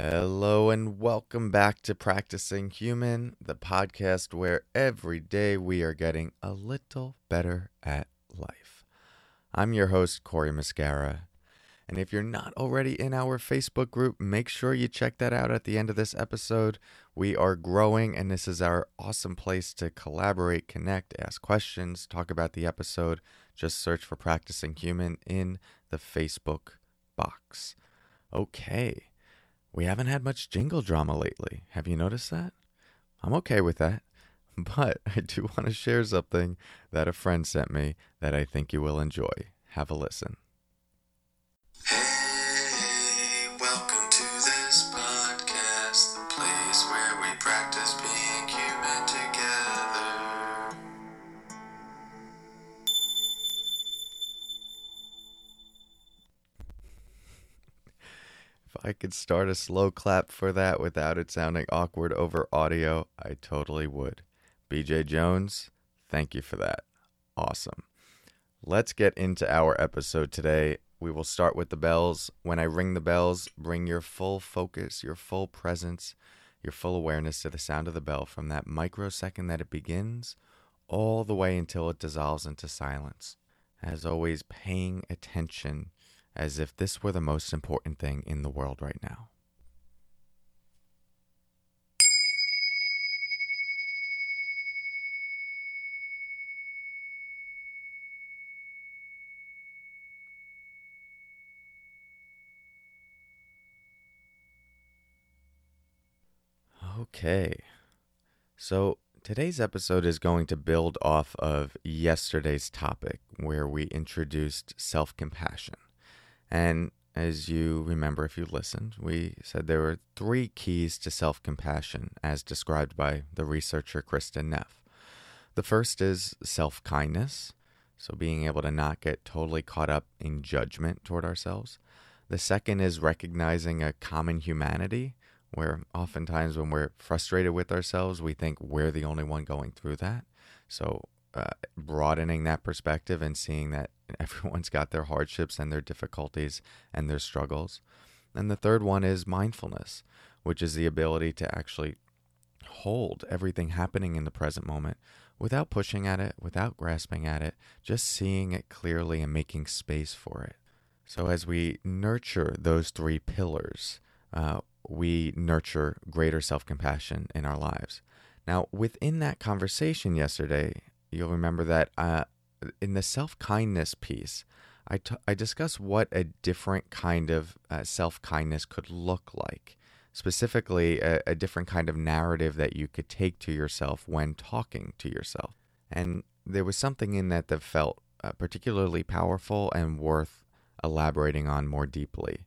Hello and welcome back to Practicing Human, the podcast where every day we are getting a little better at life. I'm your host, Cory Muscara. And if you're not already in our Facebook group, make sure you check that out at the end of this episode. We are growing, and this is our awesome place to collaborate, connect, ask questions, talk about the episode. Just search for Practicing Human in the Facebook box. Okay. We haven't had much jingle drama lately. Have you noticed that? I'm okay with that. But I do want to share something that a friend sent me that I think you will enjoy. Have a listen. Hey, welcome to this podcast, the place where we practice I could start a slow clap for that without it sounding awkward over audio, I totally would. BJ Jones, thank you for that. Awesome. Let's get into our episode today. We will start with the bells. When I ring the bells, bring your full focus, your full presence, your full awareness to the sound of the bell from that microsecond that it begins all the way until it dissolves into silence. As always, paying attention as if this were the most important thing in the world right now. Okay. So today's episode is going to build off of yesterday's topic where we introduced self compassion. And as you remember, if you listened, we said there were three keys to self compassion as described by the researcher Kristin Neff. The first is self kindness, so being able to not get totally caught up in judgment toward ourselves. The second is recognizing a common humanity, where oftentimes when we're frustrated with ourselves, we think we're the only one going through that. So, uh, broadening that perspective and seeing that everyone's got their hardships and their difficulties and their struggles. And the third one is mindfulness, which is the ability to actually hold everything happening in the present moment without pushing at it, without grasping at it, just seeing it clearly and making space for it. So, as we nurture those three pillars, uh, we nurture greater self compassion in our lives. Now, within that conversation yesterday, you'll remember that uh, in the self kindness piece, I, t- I discussed what a different kind of uh, self kindness could look like. Specifically, a, a different kind of narrative that you could take to yourself when talking to yourself. And there was something in that that felt uh, particularly powerful and worth elaborating on more deeply.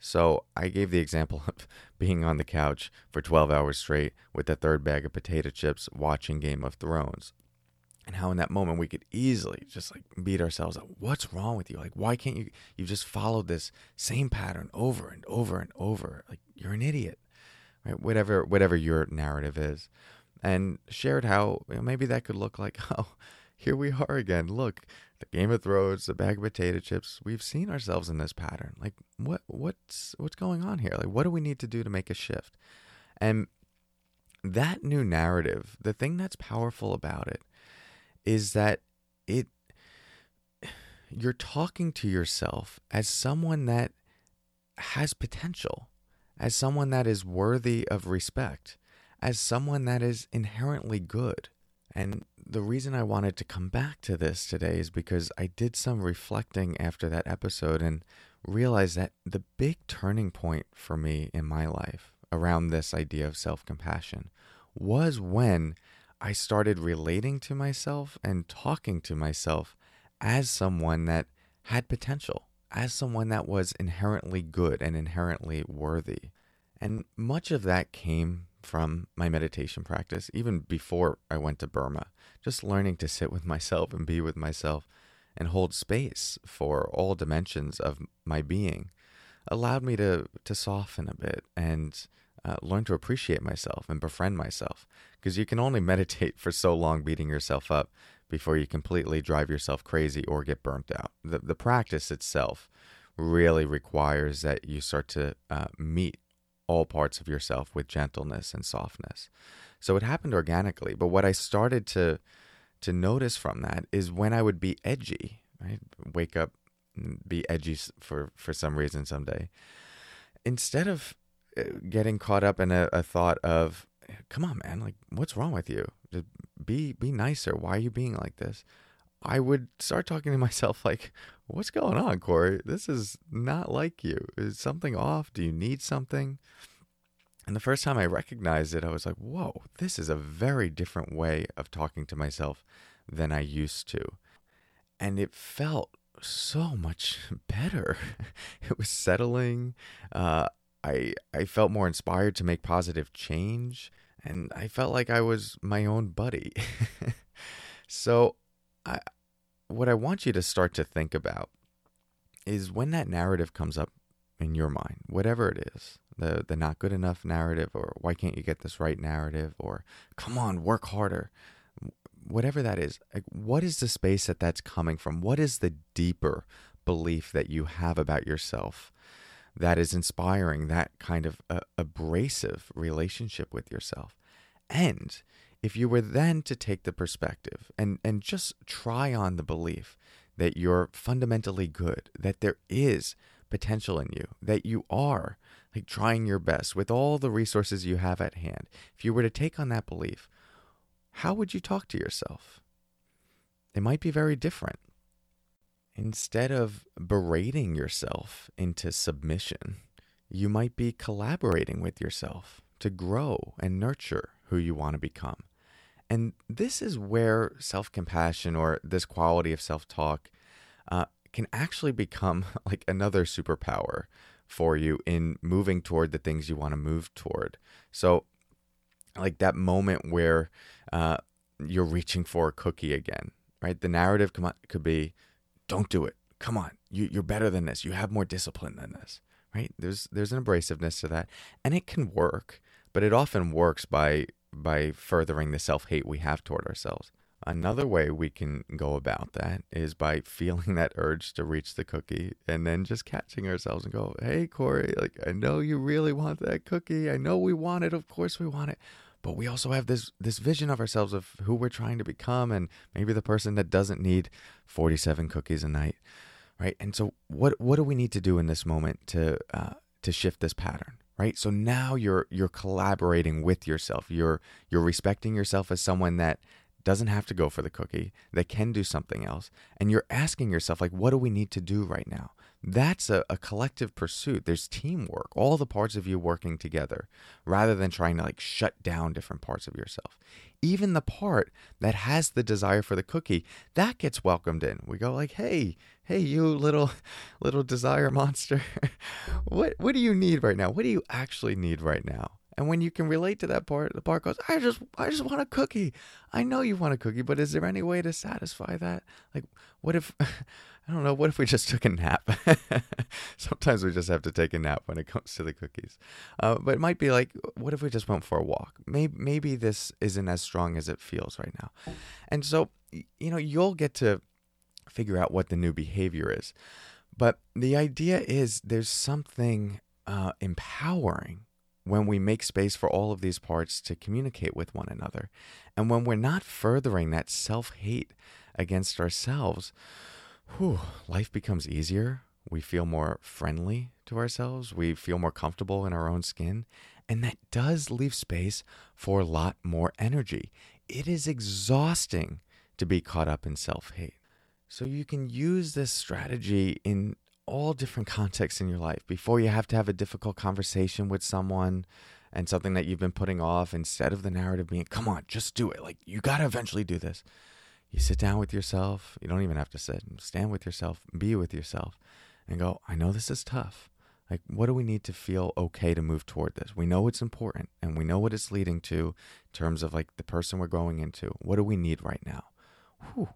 So I gave the example of being on the couch for 12 hours straight with the third bag of potato chips watching Game of Thrones. And how in that moment we could easily just like beat ourselves up. What's wrong with you? Like, why can't you? You've just followed this same pattern over and over and over. Like, you're an idiot, right? Whatever, whatever your narrative is, and shared how you know, maybe that could look like, oh, here we are again. Look, the Game of Thrones, the bag of potato chips. We've seen ourselves in this pattern. Like, what, what's, what's going on here? Like, what do we need to do to make a shift? And that new narrative, the thing that's powerful about it, is that it, you're talking to yourself as someone that has potential, as someone that is worthy of respect, as someone that is inherently good. And the reason I wanted to come back to this today is because I did some reflecting after that episode and realized that the big turning point for me in my life around this idea of self compassion was when I started relating to myself and talking to myself as someone that had potential, as someone that was inherently good and inherently worthy. And much of that came from my meditation practice, even before I went to Burma, just learning to sit with myself and be with myself and hold space for all dimensions of my being allowed me to, to soften a bit and uh, learn to appreciate myself and befriend myself. Because you can only meditate for so long beating yourself up before you completely drive yourself crazy or get burnt out. The, the practice itself really requires that you start to uh, meet all parts of yourself with gentleness and softness. So it happened organically. But what I started to to notice from that is when I would be edgy, right? Wake up, be edgy for for some reason someday. Instead of uh, getting caught up in a, a thought of, "Come on, man! Like, what's wrong with you? Just be be nicer. Why are you being like this?" I would start talking to myself like, "What's going on, Cory? This is not like you. Is something off? Do you need something?" And the first time I recognized it, I was like, whoa, this is a very different way of talking to myself than I used to. And it felt so much better. it was settling. Uh, I, I felt more inspired to make positive change. And I felt like I was my own buddy. so, I, what I want you to start to think about is when that narrative comes up in your mind, whatever it is, the the not good enough narrative or why can't you get this right narrative or come on work harder whatever that is like what is the space that that's coming from what is the deeper belief that you have about yourself that is inspiring that kind of uh, abrasive relationship with yourself and if you were then to take the perspective and and just try on the belief that you're fundamentally good that there is potential in you that you are like trying your best with all the resources you have at hand, if you were to take on that belief, how would you talk to yourself? It might be very different. Instead of berating yourself into submission, you might be collaborating with yourself to grow and nurture who you want to become. And this is where self compassion or this quality of self talk uh, can actually become like another superpower for you in moving toward the things you want to move toward. So, like that moment where uh, you're reaching for a cookie again, right? The narrative could be, "Don't do it. Come on, you, you're better than this. You have more discipline than this." Right? There's there's an abrasiveness to that, and it can work, but it often works by by furthering the self hate we have toward ourselves. Another way we can go about that is by feeling that urge to reach the cookie and then just catching ourselves and go, Hey, Cory, like, I know you really want that cookie. I know we want it. Of course we want it. But we also have this, this vision of ourselves of who we're trying to become and maybe the person that doesn't need 47 cookies a night. Right. And so what, what do we need to do in this moment to, uh, to shift this pattern? right so now you're you're collaborating with yourself you're you're respecting yourself as someone that doesn't have to go for the cookie, that can do something else. And you're asking yourself, like, what do we need to do right now? That's a, a collective pursuit. There's teamwork, all the parts of you working together, rather than trying to like shut down different parts of yourself. Even the part that has the desire for the cookie, that gets welcomed in. We go like, hey, hey, you little little desire monster. what what do you need right now? What do you actually need right now? And when you can relate to that part, the part goes, I just I just want a cookie. I know you want a cookie, but is there any way to satisfy that? Like what if I don't know, what if we just took a nap? Sometimes we just have to take a nap when it comes to the cookies. Uh, but it might be like, what if we just went for a walk? Maybe, maybe this isn't as strong as it feels right now. And so, you know, you'll get to figure out what the new behavior is. But the idea is there's something uh, empowering when we make space for all of these parts to communicate with one another. And when we're not furthering that self hate against ourselves, whew, life becomes easier. We feel more friendly to ourselves. We feel more comfortable in our own skin. And that does leave space for a lot more energy. It is exhausting to be caught up in self hate. So you can use this strategy in all different contexts in your life. Before you have to have a difficult conversation with someone and something that you've been putting off, instead of the narrative being, come on, just do it. Like, you got to eventually do this. You sit down with yourself. You don't even have to sit. Stand with yourself, be with yourself, and go, I know this is tough. Like, what do we need to feel okay to move toward this? We know it's important and we know what it's leading to in terms of like the person we're going into. What do we need right now? Whew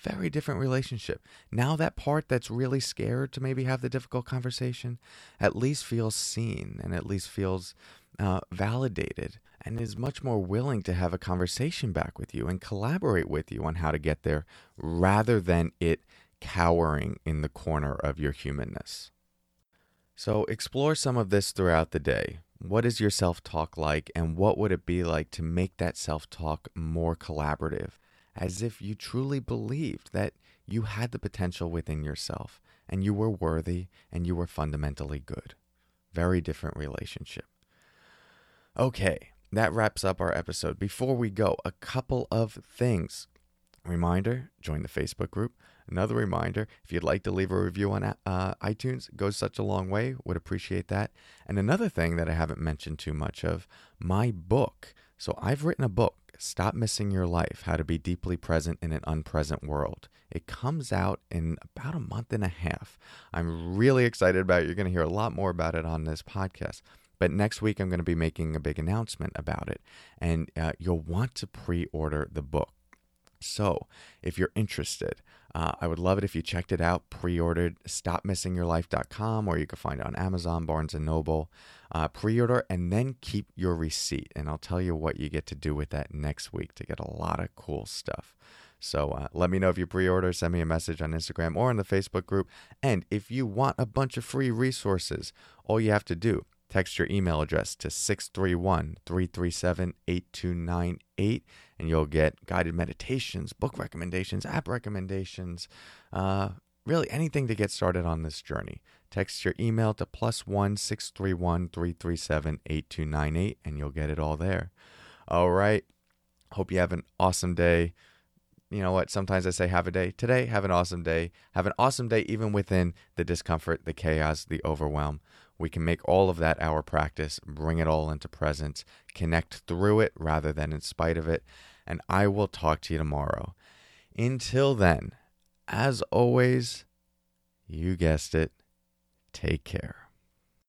very different relationship. Now, that part that's really scared to maybe have the difficult conversation at least feels seen and at least feels uh, validated and is much more willing to have a conversation back with you and collaborate with you on how to get there rather than it cowering in the corner of your humanness. So, explore some of this throughout the day. what is your self talk like, and what would it be like to make that self talk more collaborative, as if you truly believed that you had the potential within yourself and you were worthy and you were fundamentally good? Very different relationship. Okay, that wraps up our episode. Before we go, a couple of things. Reminder join the Facebook group. Another reminder if you'd like to leave a review on uh, iTunes, goes such a long way. Would appreciate that. And another thing that I haven't mentioned too much of my book. So I've written a book, Stop Missing Your Life How to Be Deeply Present in an Unpresent World. It comes out in about a month and a half. I'm really excited about it. You're going to hear a lot more about it on this podcast. But next week, I'm going to be making a big announcement about it, and uh, you'll want to pre order the book. So, if you're interested, uh, I would love it if you checked it out, pre-ordered stopmissingyourlife.com, or you can find it on Amazon, Barnes and Noble. Uh, pre-order and then keep your receipt, and I'll tell you what you get to do with that next week to get a lot of cool stuff. So uh, let me know if you pre-order. Send me a message on Instagram or in the Facebook group. And if you want a bunch of free resources, all you have to do Text your email address to 631 337 8298 and you'll get guided meditations, book recommendations, app recommendations, uh, really anything to get started on this journey. Text your email to plus one 631 337 8298 and you'll get it all there. All right. Hope you have an awesome day. You know what? Sometimes I say have a day. Today, have an awesome day. Have an awesome day even within the discomfort, the chaos, the overwhelm. We can make all of that our practice, bring it all into presence, connect through it rather than in spite of it. And I will talk to you tomorrow. Until then, as always, you guessed it, take care.